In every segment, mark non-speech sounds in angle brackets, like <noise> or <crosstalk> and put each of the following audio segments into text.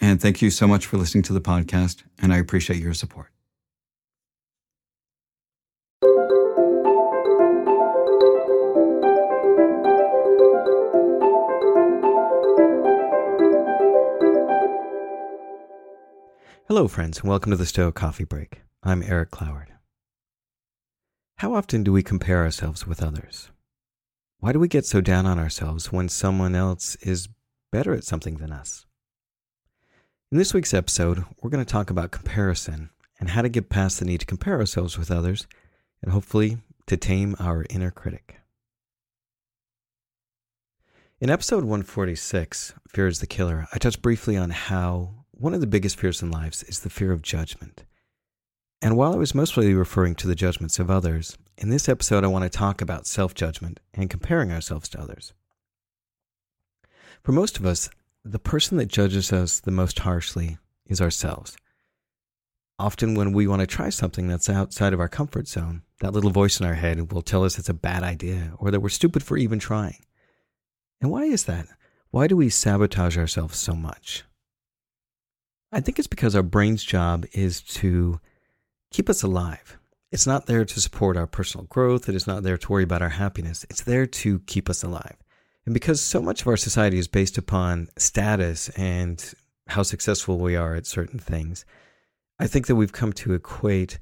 and thank you so much for listening to the podcast, and I appreciate your support. Hello, friends, and welcome to the Stoic Coffee Break. I'm Erick Cloward. How often do we compare ourselves with others? Why do we get so down on ourselves when someone else is better at something than us? In this week's episode, we're going to talk about comparison and how to get past the need to compare ourselves with others and hopefully to tame our inner critic. In episode 146, Fear is the Killer, I touched briefly on how one of the biggest fears in lives is the fear of judgment. And while I was mostly referring to the judgments of others, in this episode I want to talk about self judgment and comparing ourselves to others. For most of us, the person that judges us the most harshly is ourselves. Often, when we want to try something that's outside of our comfort zone, that little voice in our head will tell us it's a bad idea or that we're stupid for even trying. And why is that? Why do we sabotage ourselves so much? I think it's because our brain's job is to keep us alive. It's not there to support our personal growth. It is not there to worry about our happiness. It's there to keep us alive. And because so much of our society is based upon status and how successful we are at certain things, I think that we've come to equate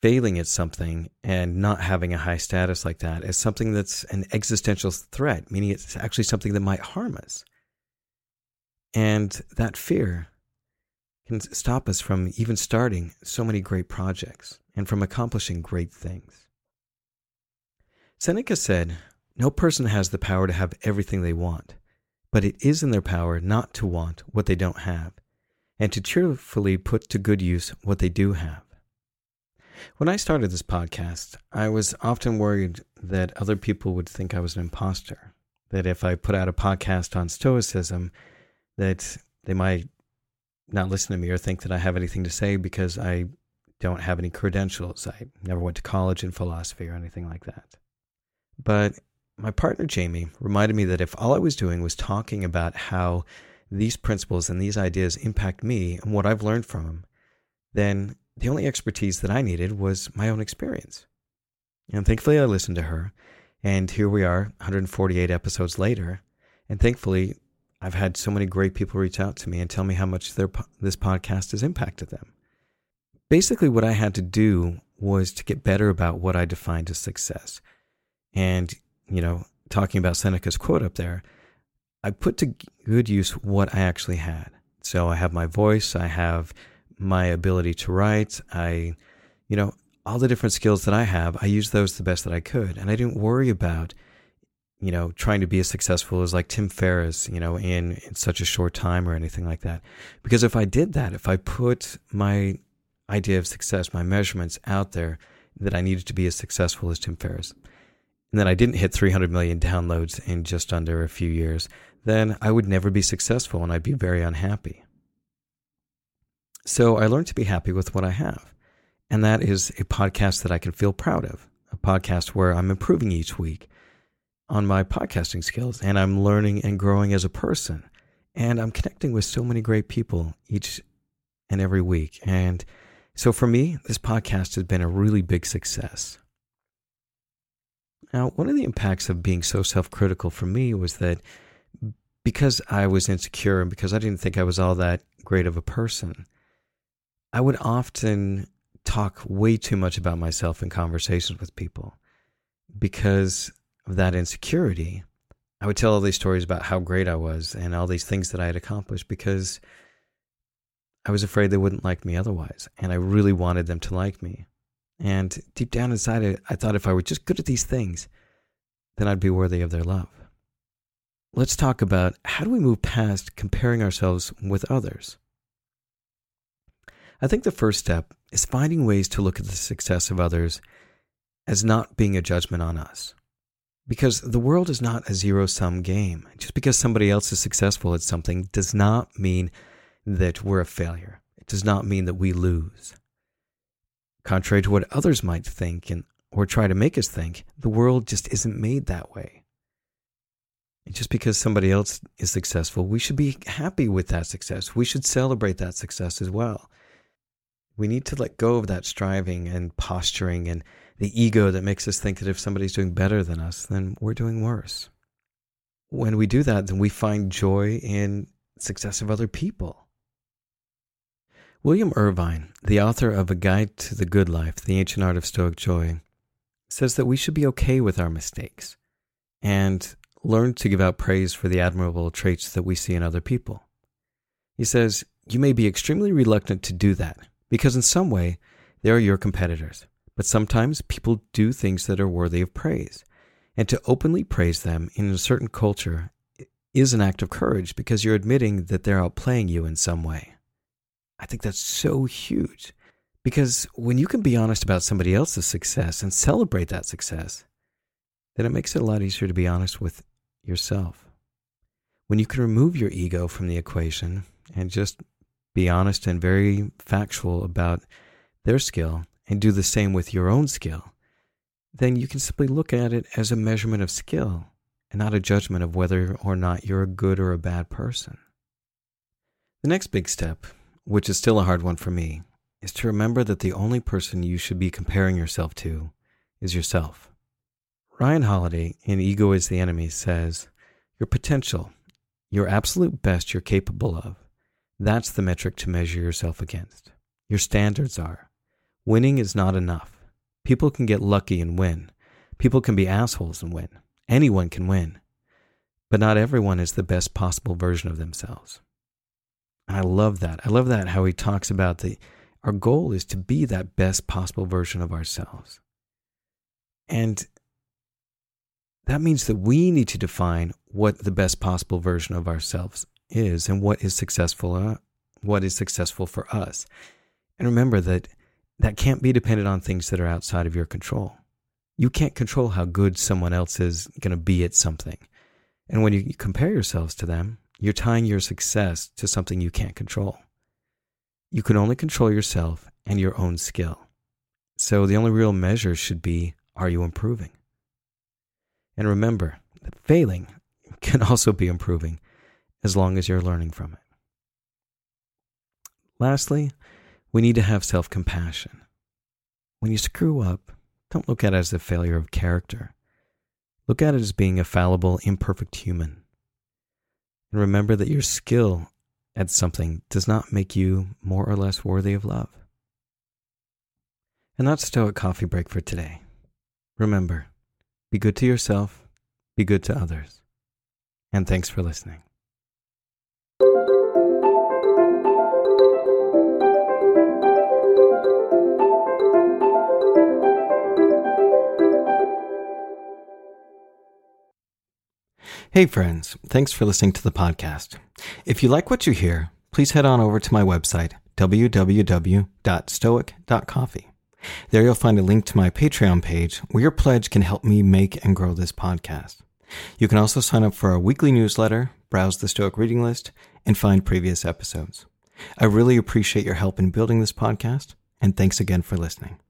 failing at something and not having a high status like that as something that's an existential threat, meaning it's actually something that might harm us. And that fear can stop us from even starting so many great projects and from accomplishing great things. Seneca said, no person has the power to have everything they want, but it is in their power not to want what they don't have, and to cheerfully put to good use what they do have. When I started this podcast, I was often worried that other people would think I was an imposter, that if I put out a podcast on Stoicism, that they might not listen to me or think that I have anything to say because I don't have any credentials. I never went to college in philosophy or anything like that. But my partner Jamie reminded me that if all I was doing was talking about how these principles and these ideas impact me and what I've learned from them, then the only expertise that I needed was my own experience. And thankfully, I listened to her. And here we are, 148 episodes later. And thankfully, I've had so many great people reach out to me and tell me how much their, this podcast has impacted them. Basically, what I had to do was to get better about what I defined as success. And you know, talking about Seneca's quote up there, I put to good use what I actually had. So I have my voice, I have my ability to write, I, you know, all the different skills that I have, I used those the best that I could. And I didn't worry about, you know, trying to be as successful as like Tim Ferriss, you know, in, in such a short time or anything like that. Because if I did that, if I put my idea of success, my measurements out there, that I needed to be as successful as Tim Ferriss, and then I didn't hit 300 million downloads in just under a few years, then I would never be successful and I'd be very unhappy. So I learned to be happy with what I have. And that is a podcast that I can feel proud of, a podcast where I'm improving each week on my podcasting skills and I'm learning and growing as a person. And I'm connecting with so many great people each and every week. And so for me, this podcast has been a really big success. Now, one of the impacts of being so self critical for me was that because I was insecure and because I didn't think I was all that great of a person, I would often talk way too much about myself in conversations with people because of that insecurity. I would tell all these stories about how great I was and all these things that I had accomplished because I was afraid they wouldn't like me otherwise. And I really wanted them to like me. And deep down inside, I thought if I were just good at these things, then I'd be worthy of their love. Let's talk about how do we move past comparing ourselves with others? I think the first step is finding ways to look at the success of others as not being a judgment on us. Because the world is not a zero sum game. Just because somebody else is successful at something does not mean that we're a failure. It does not mean that we lose. Contrary to what others might think and or try to make us think, the world just isn't made that way. And just because somebody else is successful, we should be happy with that success. We should celebrate that success as well. We need to let go of that striving and posturing and the ego that makes us think that if somebody's doing better than us, then we're doing worse. When we do that, then we find joy in success of other people. William Irvine, the author of A Guide to the Good Life, The Ancient Art of Stoic Joy, says that we should be okay with our mistakes and learn to give out praise for the admirable traits that we see in other people. He says, You may be extremely reluctant to do that because, in some way, they are your competitors. But sometimes people do things that are worthy of praise. And to openly praise them in a certain culture is an act of courage because you're admitting that they're outplaying you in some way. I think that's so huge because when you can be honest about somebody else's success and celebrate that success, then it makes it a lot easier to be honest with yourself. When you can remove your ego from the equation and just be honest and very factual about their skill and do the same with your own skill, then you can simply look at it as a measurement of skill and not a judgment of whether or not you're a good or a bad person. The next big step, which is still a hard one for me, is to remember that the only person you should be comparing yourself to is yourself. Ryan Holiday in Ego is the Enemy says, Your potential, your absolute best you're capable of, that's the metric to measure yourself against. Your standards are. Winning is not enough. People can get lucky and win. People can be assholes and win. Anyone can win. But not everyone is the best possible version of themselves. And I love that. I love that how he talks about the our goal is to be that best possible version of ourselves. And that means that we need to define what the best possible version of ourselves is and what is successful uh, what is successful for us. And remember that that can't be dependent on things that are outside of your control. You can't control how good someone else is going to be at something. And when you compare yourselves to them, you're tying your success to something you can't control. You can only control yourself and your own skill. So the only real measure should be are you improving? And remember that failing <laughs> can also be improving as long as you're learning from it. Lastly, we need to have self compassion. When you screw up, don't look at it as a failure of character. Look at it as being a fallible, imperfect human. And remember that your skill at something does not make you more or less worthy of love. And that's Stoic Coffee Break for today. Remember, be good to yourself, be good to others. And thanks for listening. Hey, friends, thanks for listening to the podcast. If you like what you hear, please head on over to my website, www.stoic.coffee. There you'll find a link to my Patreon page where your pledge can help me make and grow this podcast. You can also sign up for our weekly newsletter, browse the Stoic reading list, and find previous episodes. I really appreciate your help in building this podcast, and thanks again for listening.